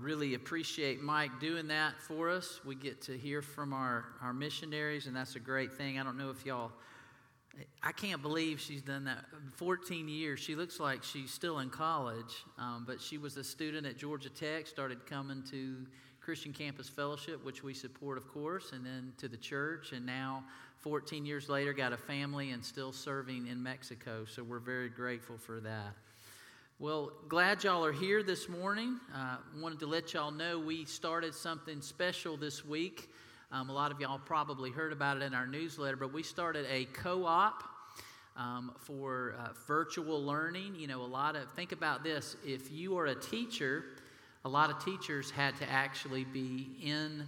really appreciate Mike doing that for us. We get to hear from our, our missionaries, and that's a great thing. I don't know if y'all, I can't believe she's done that. 14 years. She looks like she's still in college, um, but she was a student at Georgia Tech, started coming to Christian Campus Fellowship, which we support, of course, and then to the church, and now 14 years later, got a family and still serving in Mexico. So we're very grateful for that. Well, glad y'all are here this morning. Uh, wanted to let y'all know we started something special this week. Um, a lot of y'all probably heard about it in our newsletter, but we started a co op um, for uh, virtual learning. You know, a lot of, think about this if you are a teacher, a lot of teachers had to actually be in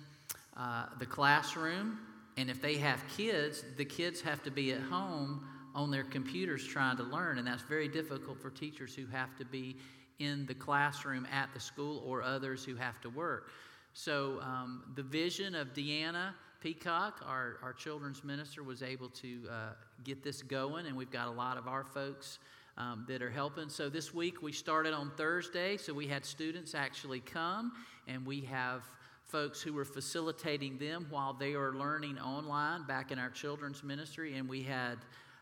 uh, the classroom, and if they have kids, the kids have to be at home on their computers trying to learn, and that's very difficult for teachers who have to be in the classroom at the school or others who have to work. So, um, the vision of Deanna Peacock, our, our children's minister, was able to uh, get this going, and we've got a lot of our folks um, that are helping. So, this week we started on Thursday, so we had students actually come, and we have folks who were facilitating them while they are learning online back in our children's ministry, and we had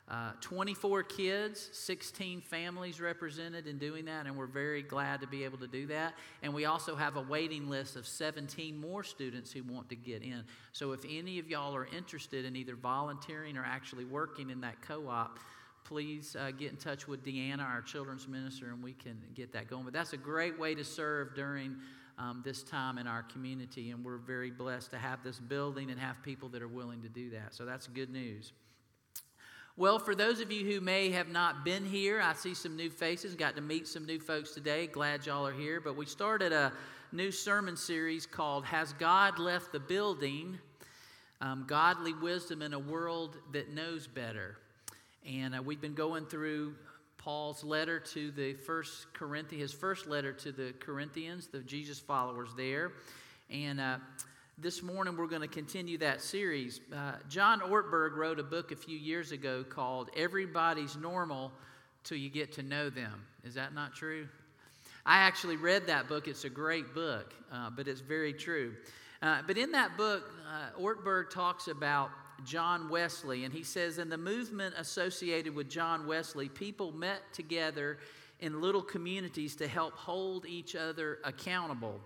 uh, 24 kids, 16 families represented in doing that, and we're very glad to be able to do that. And we also have a waiting list of 17 more students who want to get in. So if any of y'all are interested in either volunteering or actually working in that co op, please uh, get in touch with Deanna, our children's minister, and we can get that going. But that's a great way to serve during um, this time in our community, and we're very blessed to have this building and have people that are willing to do that. So that's good news. Well, for those of you who may have not been here, I see some new faces, got to meet some new folks today. Glad y'all are here. But we started a new sermon series called Has God Left the Building? Um, Godly Wisdom in a World That Knows Better. And uh, we've been going through Paul's letter to the first Corinthians, his first letter to the Corinthians, the Jesus followers there. And uh, this morning we're going to continue that series. Uh, John Ortberg wrote a book a few years ago called Everybody's Normal Till You Get to Know Them. Is that not true? I actually read that book. It's a great book, uh, but it's very true. Uh, but in that book, uh, Ortberg talks about John Wesley, and he says in the movement associated with John Wesley, people met together in little communities to help hold each other accountable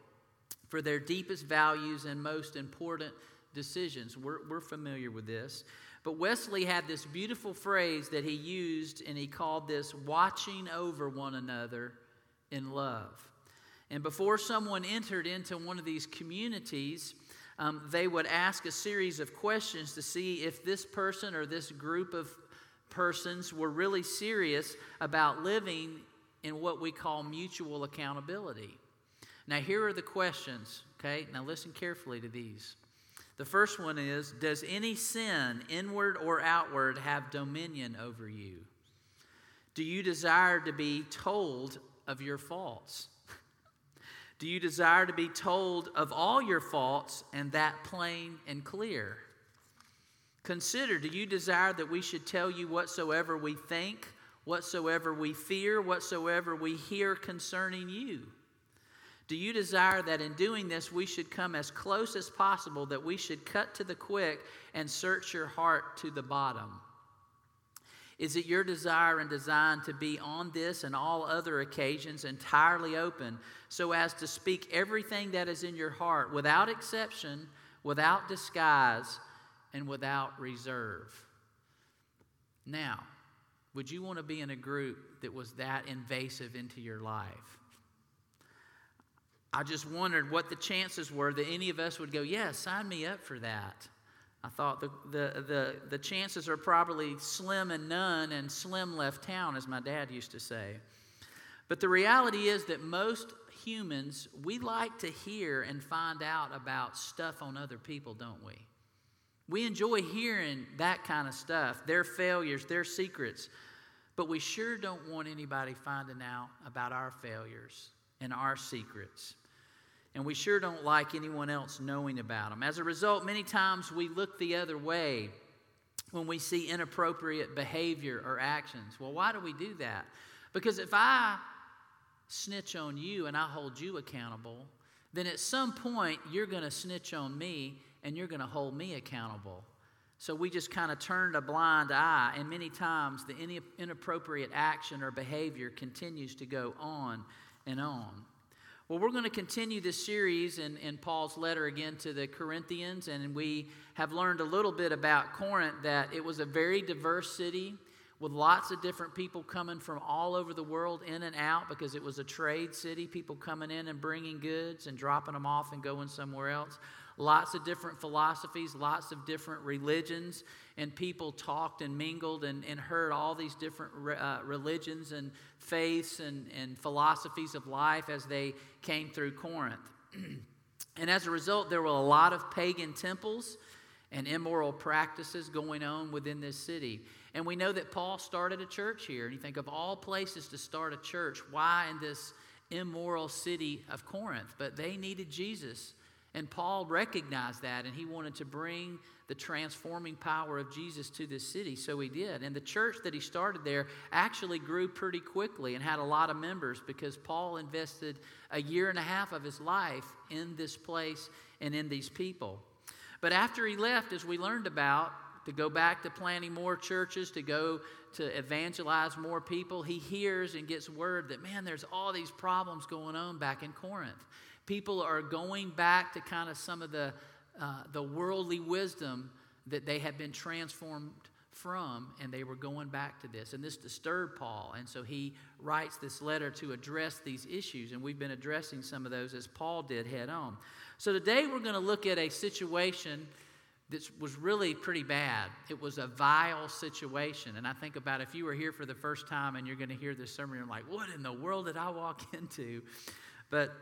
for their deepest values and most important decisions. We're, we're familiar with this. But Wesley had this beautiful phrase that he used, and he called this watching over one another in love. And before someone entered into one of these communities, um, they would ask a series of questions to see if this person or this group of persons were really serious about living in what we call mutual accountability. Now, here are the questions, okay? Now, listen carefully to these. The first one is Does any sin, inward or outward, have dominion over you? Do you desire to be told of your faults? Do you desire to be told of all your faults and that plain and clear? Consider do you desire that we should tell you whatsoever we think, whatsoever we fear, whatsoever we hear concerning you? Do you desire that in doing this we should come as close as possible, that we should cut to the quick and search your heart to the bottom? Is it your desire and design to be on this and all other occasions entirely open so as to speak everything that is in your heart without exception, without disguise, and without reserve? Now, would you want to be in a group that was that invasive into your life? I just wondered what the chances were that any of us would go, Yeah, sign me up for that. I thought the, the, the, the chances are probably slim and none, and slim left town, as my dad used to say. But the reality is that most humans, we like to hear and find out about stuff on other people, don't we? We enjoy hearing that kind of stuff, their failures, their secrets. But we sure don't want anybody finding out about our failures and our secrets and we sure don't like anyone else knowing about them. As a result, many times we look the other way when we see inappropriate behavior or actions. Well, why do we do that? Because if I snitch on you and I hold you accountable, then at some point you're going to snitch on me and you're going to hold me accountable. So we just kind of turned a blind eye, and many times the inappropriate action or behavior continues to go on and on. Well, we're going to continue this series in, in Paul's letter again to the Corinthians, and we have learned a little bit about Corinth that it was a very diverse city with lots of different people coming from all over the world in and out because it was a trade city, people coming in and bringing goods and dropping them off and going somewhere else. Lots of different philosophies, lots of different religions, and people talked and mingled and, and heard all these different uh, religions and faiths and, and philosophies of life as they came through Corinth. and as a result, there were a lot of pagan temples and immoral practices going on within this city. And we know that Paul started a church here. And you think of all places to start a church, why in this immoral city of Corinth? But they needed Jesus. And Paul recognized that, and he wanted to bring the transforming power of Jesus to this city. So he did. And the church that he started there actually grew pretty quickly and had a lot of members because Paul invested a year and a half of his life in this place and in these people. But after he left, as we learned about, to go back to planting more churches, to go to evangelize more people, he hears and gets word that, man, there's all these problems going on back in Corinth. People are going back to kind of some of the, uh, the worldly wisdom that they had been transformed from, and they were going back to this. And this disturbed Paul. And so he writes this letter to address these issues. And we've been addressing some of those as Paul did head on. So today we're going to look at a situation that was really pretty bad. It was a vile situation. And I think about if you were here for the first time and you're going to hear this sermon, you're like, what in the world did I walk into? But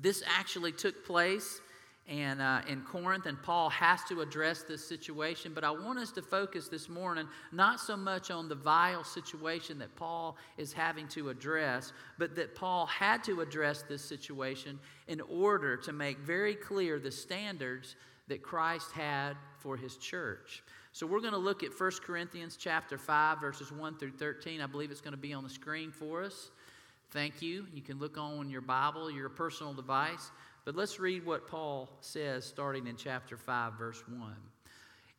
this actually took place and uh, in Corinth, and Paul has to address this situation. But I want us to focus this morning not so much on the vile situation that Paul is having to address, but that Paul had to address this situation in order to make very clear the standards that Christ had for his church. So we're going to look at 1 Corinthians chapter 5 verses 1 through 13. I believe it's going to be on the screen for us. Thank you. You can look on your Bible, your personal device. But let's read what Paul says starting in chapter 5 verse 1.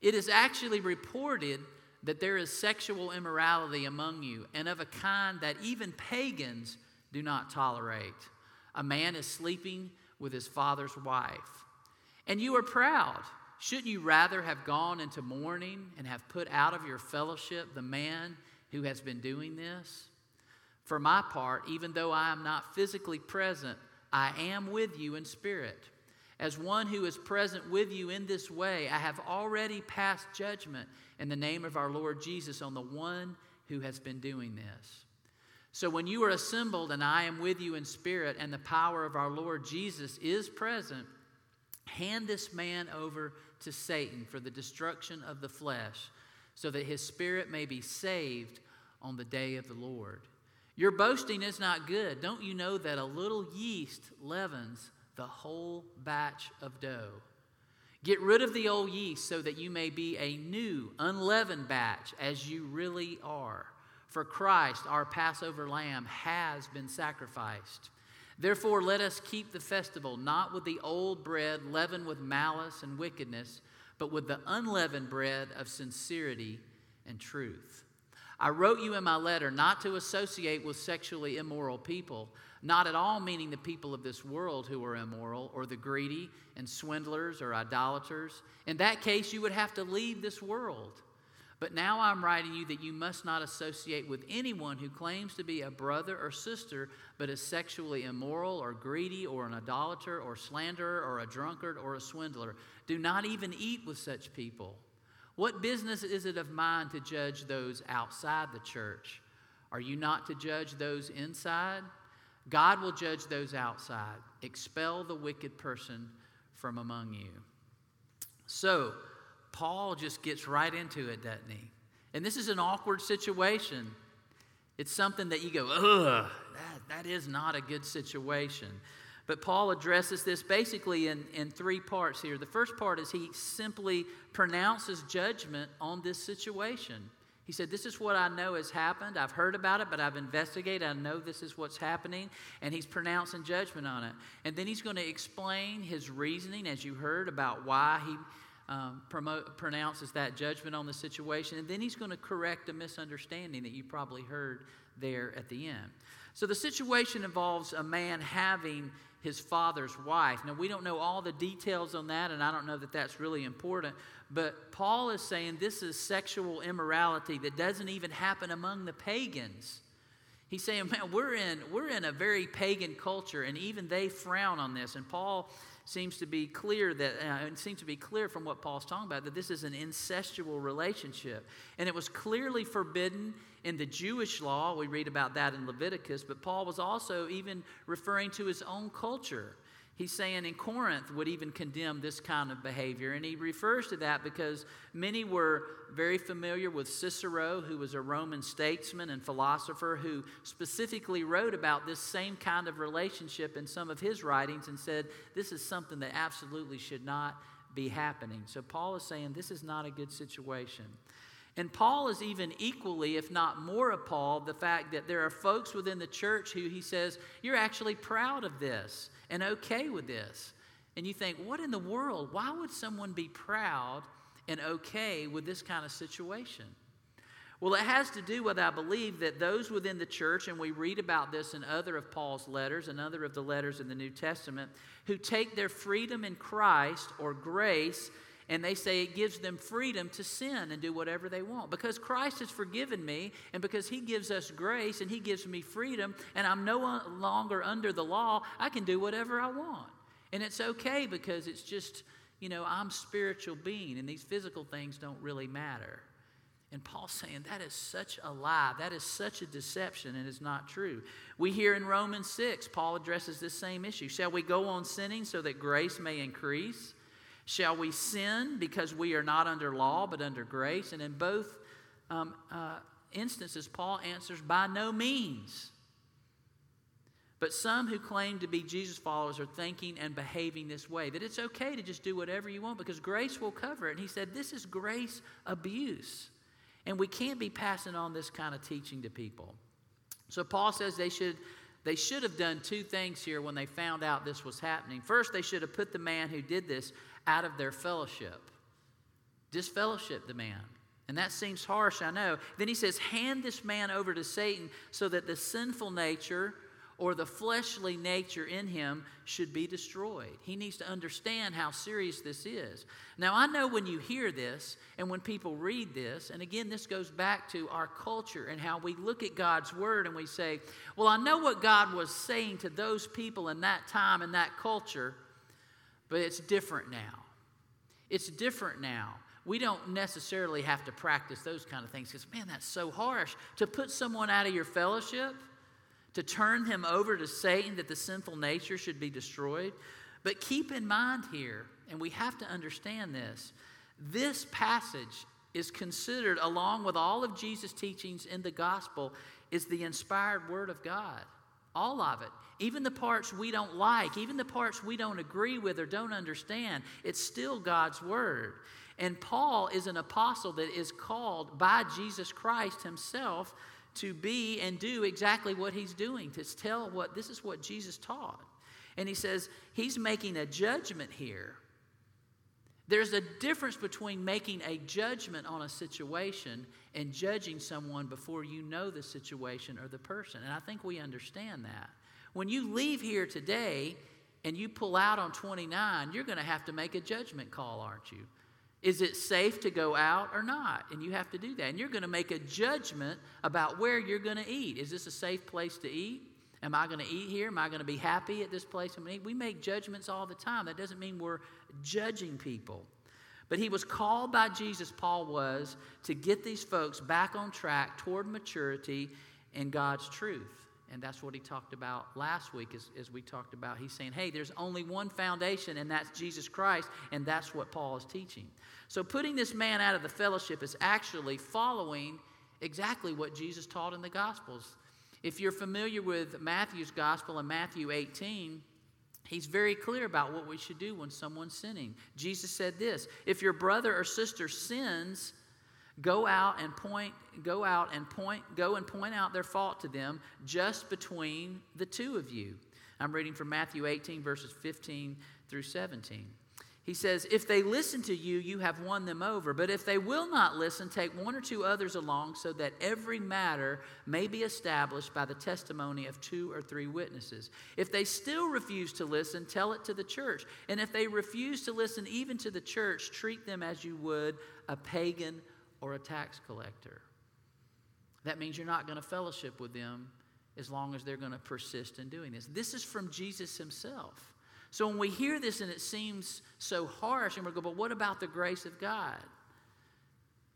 It is actually reported that there is sexual immorality among you, and of a kind that even pagans do not tolerate. A man is sleeping with his father's wife. And you are proud. Shouldn't you rather have gone into mourning and have put out of your fellowship the man who has been doing this? For my part, even though I am not physically present, I am with you in spirit. As one who is present with you in this way, I have already passed judgment in the name of our Lord Jesus on the one who has been doing this. So when you are assembled and I am with you in spirit, and the power of our Lord Jesus is present, Hand this man over to Satan for the destruction of the flesh, so that his spirit may be saved on the day of the Lord. Your boasting is not good. Don't you know that a little yeast leavens the whole batch of dough? Get rid of the old yeast so that you may be a new, unleavened batch as you really are. For Christ, our Passover lamb, has been sacrificed. Therefore, let us keep the festival not with the old bread leavened with malice and wickedness, but with the unleavened bread of sincerity and truth. I wrote you in my letter not to associate with sexually immoral people, not at all meaning the people of this world who are immoral, or the greedy and swindlers or idolaters. In that case, you would have to leave this world. But now I'm writing you that you must not associate with anyone who claims to be a brother or sister, but is sexually immoral or greedy or an idolater or slanderer or a drunkard or a swindler. Do not even eat with such people. What business is it of mine to judge those outside the church? Are you not to judge those inside? God will judge those outside. Expel the wicked person from among you. So, Paul just gets right into it, doesn't he? And this is an awkward situation. It's something that you go, ugh, that, that is not a good situation. But Paul addresses this basically in, in three parts here. The first part is he simply pronounces judgment on this situation. He said, This is what I know has happened. I've heard about it, but I've investigated. I know this is what's happening. And he's pronouncing judgment on it. And then he's going to explain his reasoning, as you heard, about why he um, promote, pronounces that judgment on the situation. And then he's going to correct a misunderstanding that you probably heard there at the end. So the situation involves a man having his father's wife. Now, we don't know all the details on that, and I don't know that that's really important, but Paul is saying this is sexual immorality that doesn't even happen among the pagans. He's saying, man, we're in, we're in a very pagan culture, and even they frown on this. And Paul seems to be clear that uh, it seems to be clear from what Paul's talking about that this is an incestual relationship, and it was clearly forbidden in the Jewish law. We read about that in Leviticus, but Paul was also even referring to his own culture. He's saying in Corinth would even condemn this kind of behavior. And he refers to that because many were very familiar with Cicero, who was a Roman statesman and philosopher who specifically wrote about this same kind of relationship in some of his writings and said this is something that absolutely should not be happening. So Paul is saying this is not a good situation. And Paul is even equally, if not more, appalled the fact that there are folks within the church who he says, You're actually proud of this and okay with this. And you think, What in the world? Why would someone be proud and okay with this kind of situation? Well, it has to do with, I believe, that those within the church, and we read about this in other of Paul's letters and other of the letters in the New Testament, who take their freedom in Christ or grace and they say it gives them freedom to sin and do whatever they want. Because Christ has forgiven me, and because He gives us grace and He gives me freedom, and I'm no longer under the law, I can do whatever I want. And it's okay because it's just, you know, I'm spiritual being, and these physical things don't really matter. And Paul's saying that is such a lie. That is such a deception, and it's not true. We hear in Romans 6, Paul addresses this same issue. Shall we go on sinning so that grace may increase? Shall we sin because we are not under law but under grace? And in both um, uh, instances, Paul answers, by no means. But some who claim to be Jesus followers are thinking and behaving this way that it's okay to just do whatever you want because grace will cover it. And he said, This is grace abuse. And we can't be passing on this kind of teaching to people. So Paul says they should they should have done two things here when they found out this was happening. First, they should have put the man who did this out of their fellowship. Disfellowship the man. And that seems harsh, I know. Then he says, Hand this man over to Satan so that the sinful nature or the fleshly nature in him should be destroyed. He needs to understand how serious this is. Now, I know when you hear this and when people read this, and again, this goes back to our culture and how we look at God's word and we say, Well, I know what God was saying to those people in that time and that culture, but it's different now. It's different now. We don't necessarily have to practice those kind of things because, man, that's so harsh. To put someone out of your fellowship, to turn him over to Satan that the sinful nature should be destroyed. But keep in mind here, and we have to understand this, this passage is considered, along with all of Jesus' teachings in the gospel, is the inspired word of God. All of it. Even the parts we don't like, even the parts we don't agree with or don't understand, it's still God's word. And Paul is an apostle that is called by Jesus Christ himself to be and do exactly what he's doing, to tell what this is what Jesus taught. And he says he's making a judgment here. There's a difference between making a judgment on a situation and judging someone before you know the situation or the person. And I think we understand that. When you leave here today and you pull out on 29, you're going to have to make a judgment call, aren't you? Is it safe to go out or not? And you have to do that. And you're going to make a judgment about where you're going to eat. Is this a safe place to eat? Am I going to eat here? Am I going to be happy at this place? I mean, we make judgments all the time. That doesn't mean we're judging people. But he was called by Jesus, Paul was, to get these folks back on track toward maturity and God's truth. And that's what he talked about last week as, as we talked about. He's saying, hey, there's only one foundation, and that's Jesus Christ, and that's what Paul is teaching. So putting this man out of the fellowship is actually following exactly what Jesus taught in the Gospels. If you're familiar with Matthew's Gospel in Matthew 18, He's very clear about what we should do when someone's sinning. Jesus said this If your brother or sister sins, Go out and point, go out and point, go and point out their fault to them just between the two of you. I'm reading from Matthew 18, verses 15 through 17. He says, If they listen to you, you have won them over. But if they will not listen, take one or two others along so that every matter may be established by the testimony of two or three witnesses. If they still refuse to listen, tell it to the church. And if they refuse to listen even to the church, treat them as you would a pagan or a tax collector. That means you're not going to fellowship with them as long as they're going to persist in doing this. This is from Jesus himself. So when we hear this and it seems so harsh, and we go, but what about the grace of God?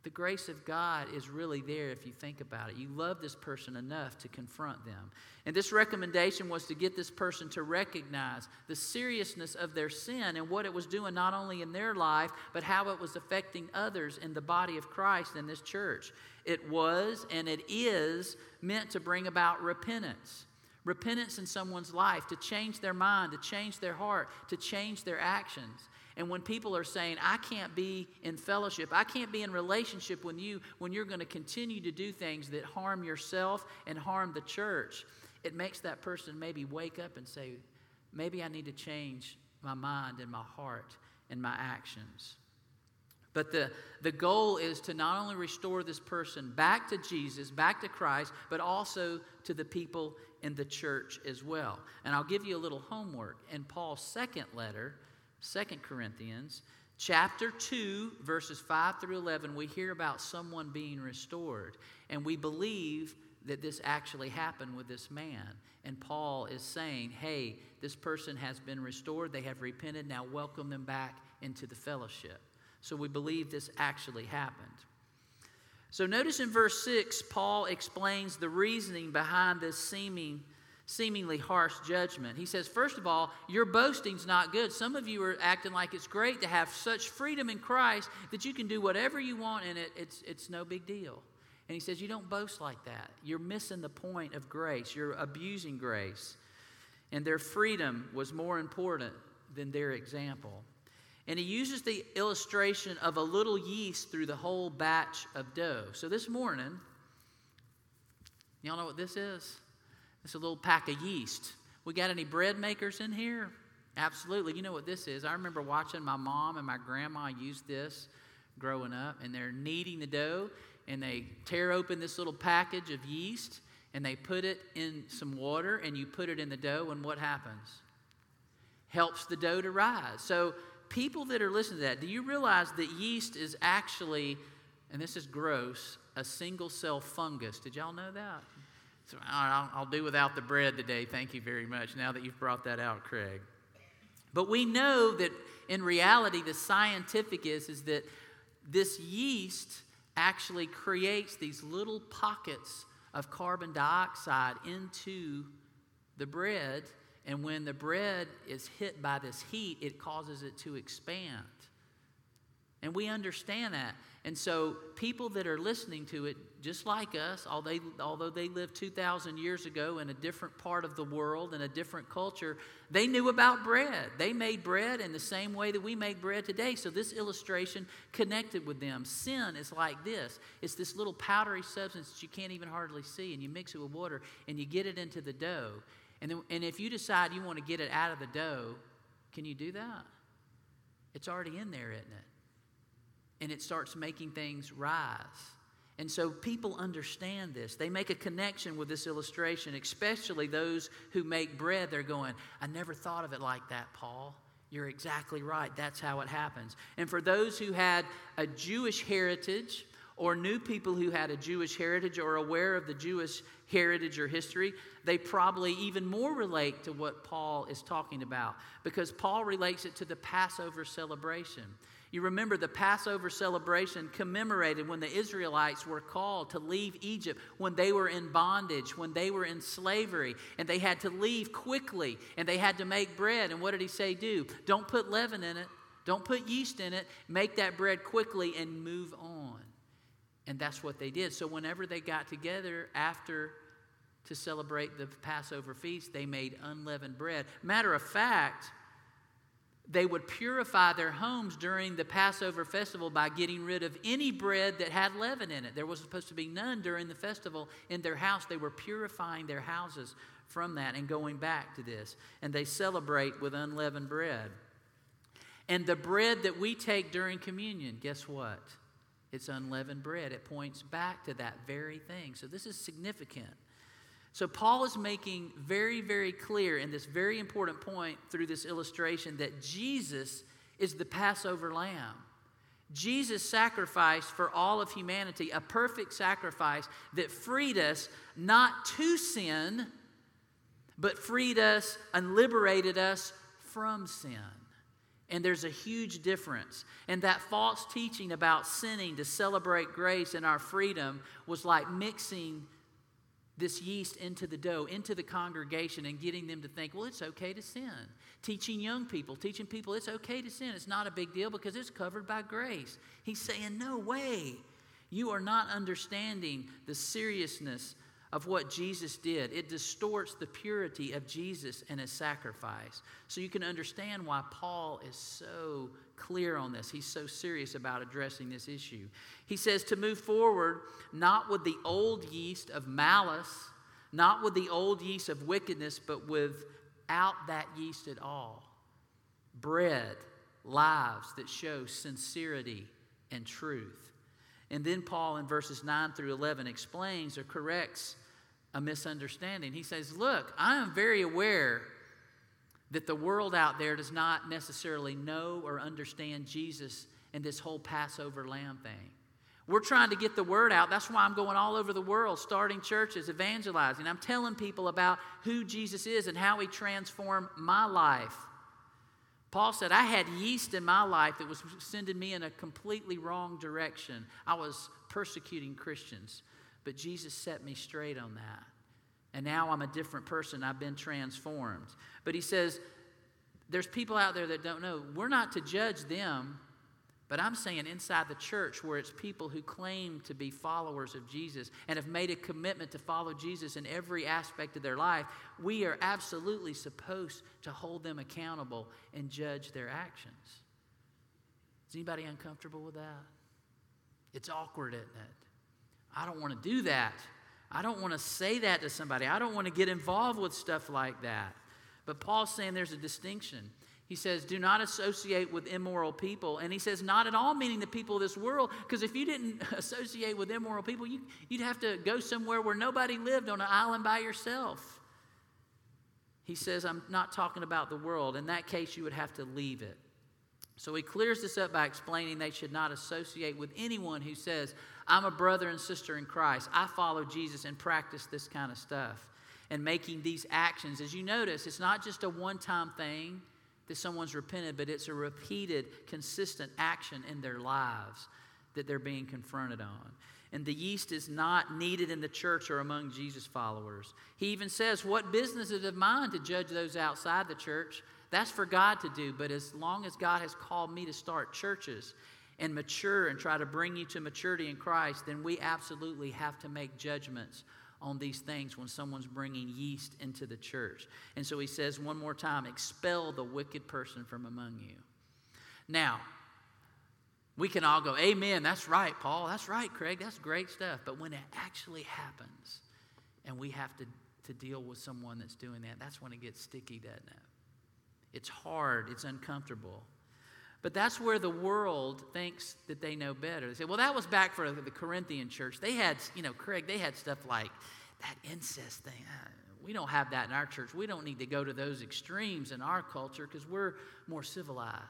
The grace of God is really there if you think about it. You love this person enough to confront them. And this recommendation was to get this person to recognize the seriousness of their sin and what it was doing not only in their life, but how it was affecting others in the body of Christ in this church. It was and it is meant to bring about repentance repentance in someone's life, to change their mind, to change their heart, to change their actions. And when people are saying, I can't be in fellowship, I can't be in relationship with you when you're going to continue to do things that harm yourself and harm the church, it makes that person maybe wake up and say, maybe I need to change my mind and my heart and my actions. But the, the goal is to not only restore this person back to Jesus, back to Christ, but also to the people in the church as well. And I'll give you a little homework. In Paul's second letter, Second Corinthians, chapter 2, verses 5 through 11, we hear about someone being restored. And we believe that this actually happened with this man. And Paul is saying, hey, this person has been restored, they have repented, now welcome them back into the fellowship. So we believe this actually happened. So notice in verse 6, Paul explains the reasoning behind this seeming, seemingly harsh judgment. He says, first of all, your boasting's not good. Some of you are acting like it's great to have such freedom in Christ that you can do whatever you want and it, it's, it's no big deal. And he says, You don't boast like that. You're missing the point of grace. You're abusing grace. And their freedom was more important than their example. And he uses the illustration of a little yeast through the whole batch of dough. So this morning, y'all know what this is? It's a little pack of yeast. We got any bread makers in here? Absolutely. You know what this is? I remember watching my mom and my grandma use this growing up, and they're kneading the dough, and they tear open this little package of yeast, and they put it in some water, and you put it in the dough, and what happens? Helps the dough to rise. So people that are listening to that, do you realize that yeast is actually, and this is gross, a single cell fungus? Did y'all know that? So I'll, I'll do without the bread today. Thank you very much. Now that you've brought that out, Craig. But we know that in reality, the scientific is, is that this yeast actually creates these little pockets of carbon dioxide into the bread and when the bread is hit by this heat, it causes it to expand. And we understand that. And so, people that are listening to it, just like us, although they lived 2,000 years ago in a different part of the world, in a different culture, they knew about bread. They made bread in the same way that we make bread today. So, this illustration connected with them. Sin is like this it's this little powdery substance that you can't even hardly see, and you mix it with water, and you get it into the dough. And, then, and if you decide you want to get it out of the dough, can you do that? It's already in there, isn't it? And it starts making things rise. And so people understand this. They make a connection with this illustration, especially those who make bread. They're going, I never thought of it like that, Paul. You're exactly right. That's how it happens. And for those who had a Jewish heritage, or knew people who had a Jewish heritage or aware of the Jewish heritage or history, they probably even more relate to what Paul is talking about because Paul relates it to the Passover celebration. You remember the Passover celebration commemorated when the Israelites were called to leave Egypt, when they were in bondage, when they were in slavery, and they had to leave quickly and they had to make bread. And what did he say do? Don't put leaven in it, don't put yeast in it, make that bread quickly and move on. And that's what they did. So whenever they got together after to celebrate the Passover feast, they made unleavened bread. Matter of fact, they would purify their homes during the Passover festival by getting rid of any bread that had leaven in it. There was supposed to be none during the festival in their house. They were purifying their houses from that and going back to this. And they celebrate with unleavened bread. And the bread that we take during communion, guess what? It's unleavened bread. It points back to that very thing. So this is significant. So, Paul is making very, very clear in this very important point through this illustration that Jesus is the Passover lamb. Jesus sacrificed for all of humanity a perfect sacrifice that freed us not to sin, but freed us and liberated us from sin. And there's a huge difference. And that false teaching about sinning to celebrate grace and our freedom was like mixing this yeast into the dough, into the congregation, and getting them to think, well, it's okay to sin. Teaching young people, teaching people it's okay to sin. It's not a big deal because it's covered by grace. He's saying, no way. You are not understanding the seriousness of what Jesus did. It distorts the purity of Jesus and his sacrifice. So you can understand why Paul is so clear on this. He's so serious about addressing this issue. He says to move forward, not with the old yeast of malice, not with the old yeast of wickedness, but without that yeast at all. Bread, lives that show sincerity and truth. And then Paul, in verses 9 through 11, explains or corrects a misunderstanding. He says, Look, I am very aware that the world out there does not necessarily know or understand Jesus and this whole Passover lamb thing. We're trying to get the word out. That's why I'm going all over the world, starting churches, evangelizing. I'm telling people about who Jesus is and how he transformed my life. Paul said, I had yeast in my life that was sending me in a completely wrong direction. I was persecuting Christians, but Jesus set me straight on that. And now I'm a different person. I've been transformed. But he says, there's people out there that don't know. We're not to judge them but I'm saying inside the church, where it's people who claim to be followers of Jesus and have made a commitment to follow Jesus in every aspect of their life, we are absolutely supposed to hold them accountable and judge their actions. Is anybody uncomfortable with that? It's awkward, isn't it? I don't want to do that. I don't want to say that to somebody. I don't want to get involved with stuff like that. But Paul's saying there's a distinction. He says, Do not associate with immoral people. And he says, Not at all meaning the people of this world, because if you didn't associate with immoral people, you, would have to go somewhere where nobody lived on an island by yourself. He says, I'm not talking about the world. In that case, you would have to leave it. So he clears this up by explaining they should not associate with anyone who says, I'm a brother and sister in Christ. I follow Jesus and practice this kind of stuff. And making these actions, as you notice, it's not just a one time thing that someone's repented, but it's a repeated, consistent action in their lives that they're being confronted on. And the yeast is not needed in the church or among Jesus followers. He even says, What business is it of mine to judge those outside the church? That's for God to do. But as long as God has called me to start churches and mature and try to bring you to maturity in Christ, then we absolutely have to make judgments on these things when someone's bringing yeast into the church. And so he says one more time expel the wicked person from among you. Now, we can all go, Amen, that's right, Paul, that's right, Craig, that's great stuff. But when it actually happens and we have to, to deal with someone that's doing that, that's when it gets sticky, doesn't it? It's hard, it's uncomfortable. But that's where the world thinks that they know better. They say, well, that was back for the Corinthian church. They had, you know, Craig, they had stuff like that incest thing. Uh, we don't have that in our church. We don't need to go to those extremes in our culture because we're more civilized.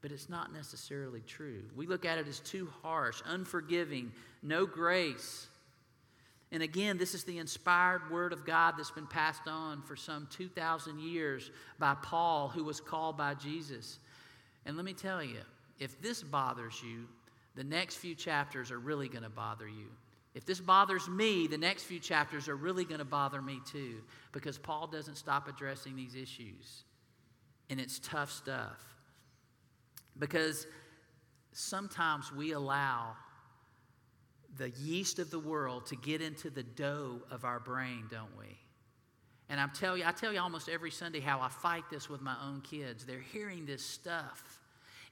But it's not necessarily true. We look at it as too harsh, unforgiving, no grace. And again, this is the inspired word of God that's been passed on for some 2,000 years by Paul, who was called by Jesus. And let me tell you, if this bothers you, the next few chapters are really going to bother you. If this bothers me, the next few chapters are really going to bother me too, because Paul doesn't stop addressing these issues. And it's tough stuff. Because sometimes we allow the yeast of the world to get into the dough of our brain, don't we? And I'm tell you, I tell you almost every Sunday how I fight this with my own kids. They're hearing this stuff.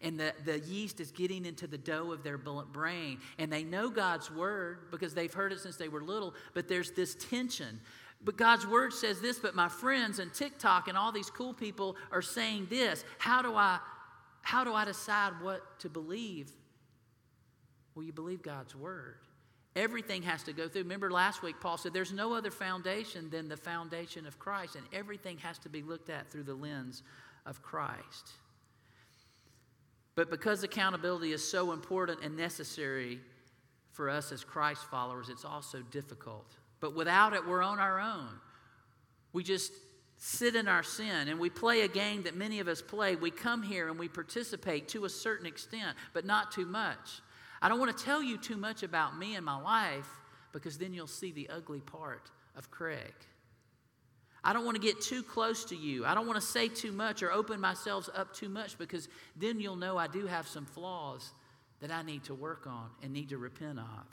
And the, the yeast is getting into the dough of their brain. And they know God's word because they've heard it since they were little, but there's this tension. But God's word says this, but my friends and TikTok and all these cool people are saying this. How do I how do I decide what to believe? Well, you believe God's word. Everything has to go through. Remember last week, Paul said there's no other foundation than the foundation of Christ, and everything has to be looked at through the lens of Christ. But because accountability is so important and necessary for us as Christ followers, it's also difficult. But without it, we're on our own. We just sit in our sin and we play a game that many of us play. We come here and we participate to a certain extent, but not too much. I don't want to tell you too much about me and my life because then you'll see the ugly part of Craig. I don't want to get too close to you. I don't want to say too much or open myself up too much because then you'll know I do have some flaws that I need to work on and need to repent of.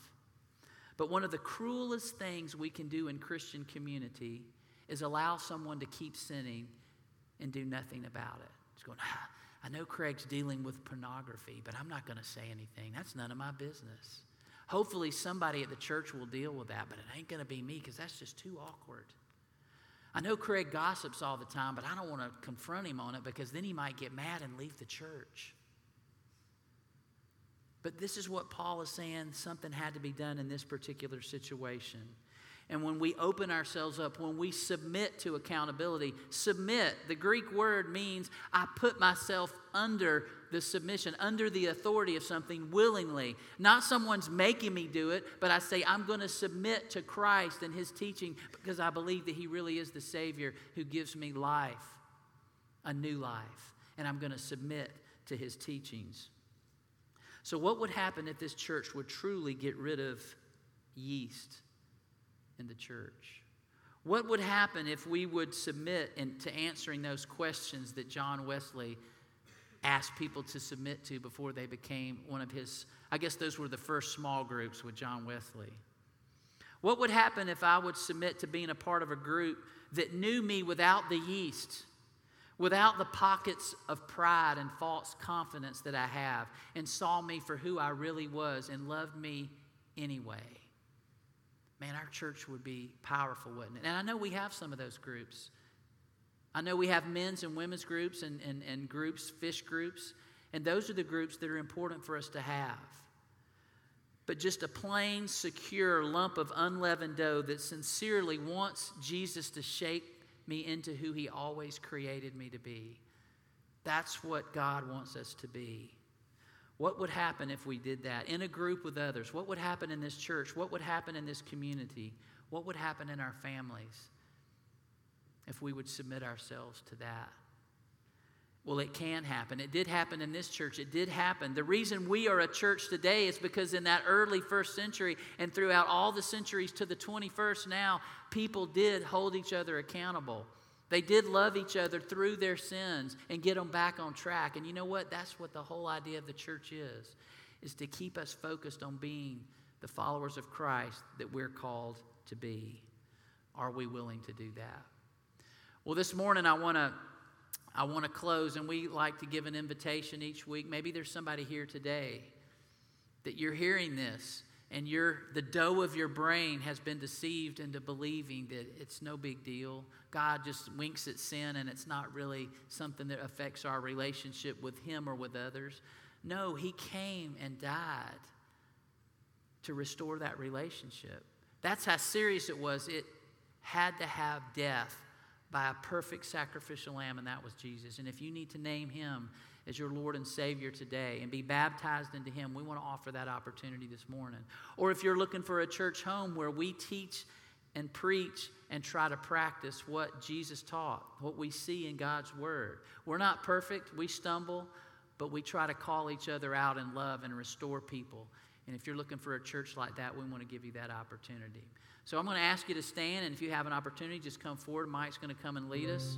But one of the cruelest things we can do in Christian community is allow someone to keep sinning and do nothing about it. It's going, ah, I know Craig's dealing with pornography, but I'm not going to say anything. That's none of my business. Hopefully, somebody at the church will deal with that, but it ain't going to be me because that's just too awkward. I know Craig gossips all the time, but I don't want to confront him on it because then he might get mad and leave the church. But this is what Paul is saying something had to be done in this particular situation. And when we open ourselves up, when we submit to accountability, submit, the Greek word means I put myself under the submission, under the authority of something willingly. Not someone's making me do it, but I say I'm going to submit to Christ and his teaching because I believe that he really is the Savior who gives me life, a new life. And I'm going to submit to his teachings. So, what would happen if this church would truly get rid of yeast? In the church? What would happen if we would submit in, to answering those questions that John Wesley asked people to submit to before they became one of his, I guess those were the first small groups with John Wesley. What would happen if I would submit to being a part of a group that knew me without the yeast, without the pockets of pride and false confidence that I have, and saw me for who I really was and loved me anyway? Man, our church would be powerful, wouldn't it? And I know we have some of those groups. I know we have men's and women's groups and, and, and groups, fish groups, and those are the groups that are important for us to have. But just a plain, secure lump of unleavened dough that sincerely wants Jesus to shape me into who he always created me to be. That's what God wants us to be. What would happen if we did that in a group with others? What would happen in this church? What would happen in this community? What would happen in our families if we would submit ourselves to that? Well, it can happen. It did happen in this church. It did happen. The reason we are a church today is because in that early first century and throughout all the centuries to the 21st now, people did hold each other accountable. They did love each other through their sins and get them back on track. And you know what? That's what the whole idea of the church is, is to keep us focused on being the followers of Christ that we're called to be. Are we willing to do that? Well, this morning I want to I want to close and we like to give an invitation each week. Maybe there's somebody here today that you're hearing this and your the dough of your brain has been deceived into believing that it's no big deal. God just winks at sin and it's not really something that affects our relationship with him or with others. No, he came and died to restore that relationship. That's how serious it was. It had to have death by a perfect sacrificial lamb, and that was Jesus. And if you need to name him as your Lord and Savior today and be baptized into Him, we want to offer that opportunity this morning. Or if you're looking for a church home where we teach and preach and try to practice what Jesus taught, what we see in God's Word. We're not perfect, we stumble, but we try to call each other out in love and restore people. And if you're looking for a church like that, we want to give you that opportunity. So I'm going to ask you to stand, and if you have an opportunity, just come forward. Mike's going to come and lead us.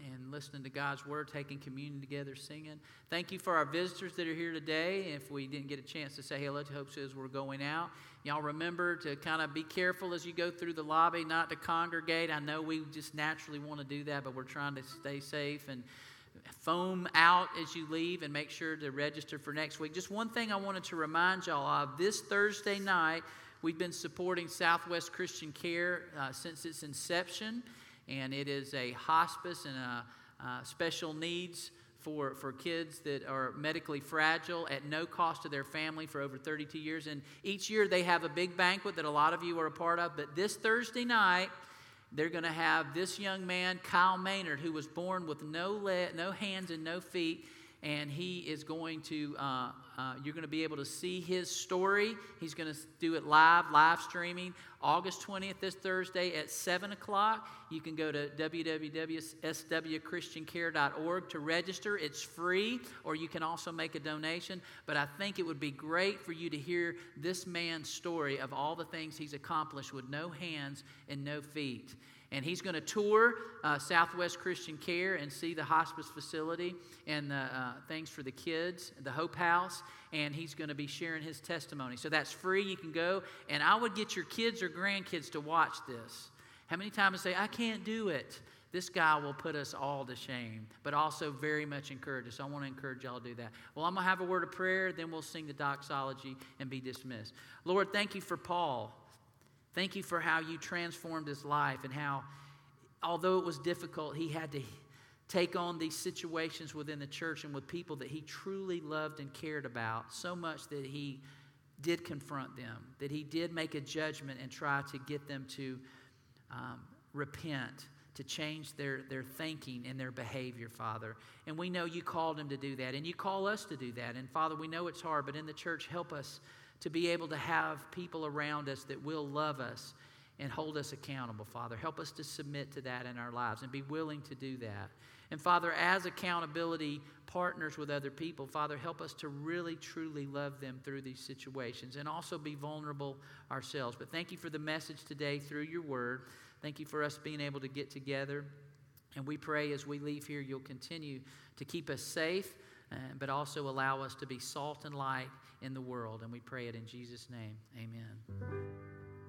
listening to God's Word, taking communion together, singing. Thank you for our visitors that are here today. If we didn't get a chance to say hello to Hope as we're going out, y'all remember to kind of be careful as you go through the lobby, not to congregate. I know we just naturally want to do that, but we're trying to stay safe and foam out as you leave and make sure to register for next week. Just one thing I wanted to remind y'all of this Thursday night, We've been supporting Southwest Christian Care uh, since its inception, and it is a hospice and a, uh, special needs for, for kids that are medically fragile at no cost to their family for over 32 years. And each year they have a big banquet that a lot of you are a part of. But this Thursday night, they're going to have this young man, Kyle Maynard, who was born with no, le- no hands and no feet and he is going to uh, uh, you're going to be able to see his story. He's going to do it live live streaming. August 20th this thursday at 7 o'clock. You can go to www.swchristiancare.org to register. It's free or you can also make a donation. But i think it would be great for you to hear this man's story of all the things he's accomplished with no hands and no feet and he's going to tour uh, Southwest Christian Care and see the hospice facility and the uh, things for the kids, the Hope House, and he's going to be sharing his testimony. So that's free. You can go, and I would get your kids or grandkids to watch this. How many times say, I can't do it? This guy will put us all to shame, but also very much encourage us. I want to encourage y'all to do that. Well, I'm going to have a word of prayer, then we'll sing the doxology and be dismissed. Lord, thank you for Paul. Thank you for how you transformed his life and how, although it was difficult, he had to take on these situations within the church and with people that he truly loved and cared about so much that he did confront them, that he did make a judgment and try to get them to um, repent, to change their, their thinking and their behavior, Father. And we know you called him to do that, and you call us to do that. And Father, we know it's hard, but in the church, help us to be able to have people around us that will love us and hold us accountable, Father. Help us to submit to that in our lives and be willing to do that. And Father, as accountability partners with other people, Father, help us to really, truly love them through these situations and also be vulnerable ourselves. But thank you for the message today through your word. Thank you for us being able to get together. And we pray as we leave here, you'll continue to keep us safe, uh, but also allow us to be salt and light in the world. And we pray it in Jesus' name. Amen.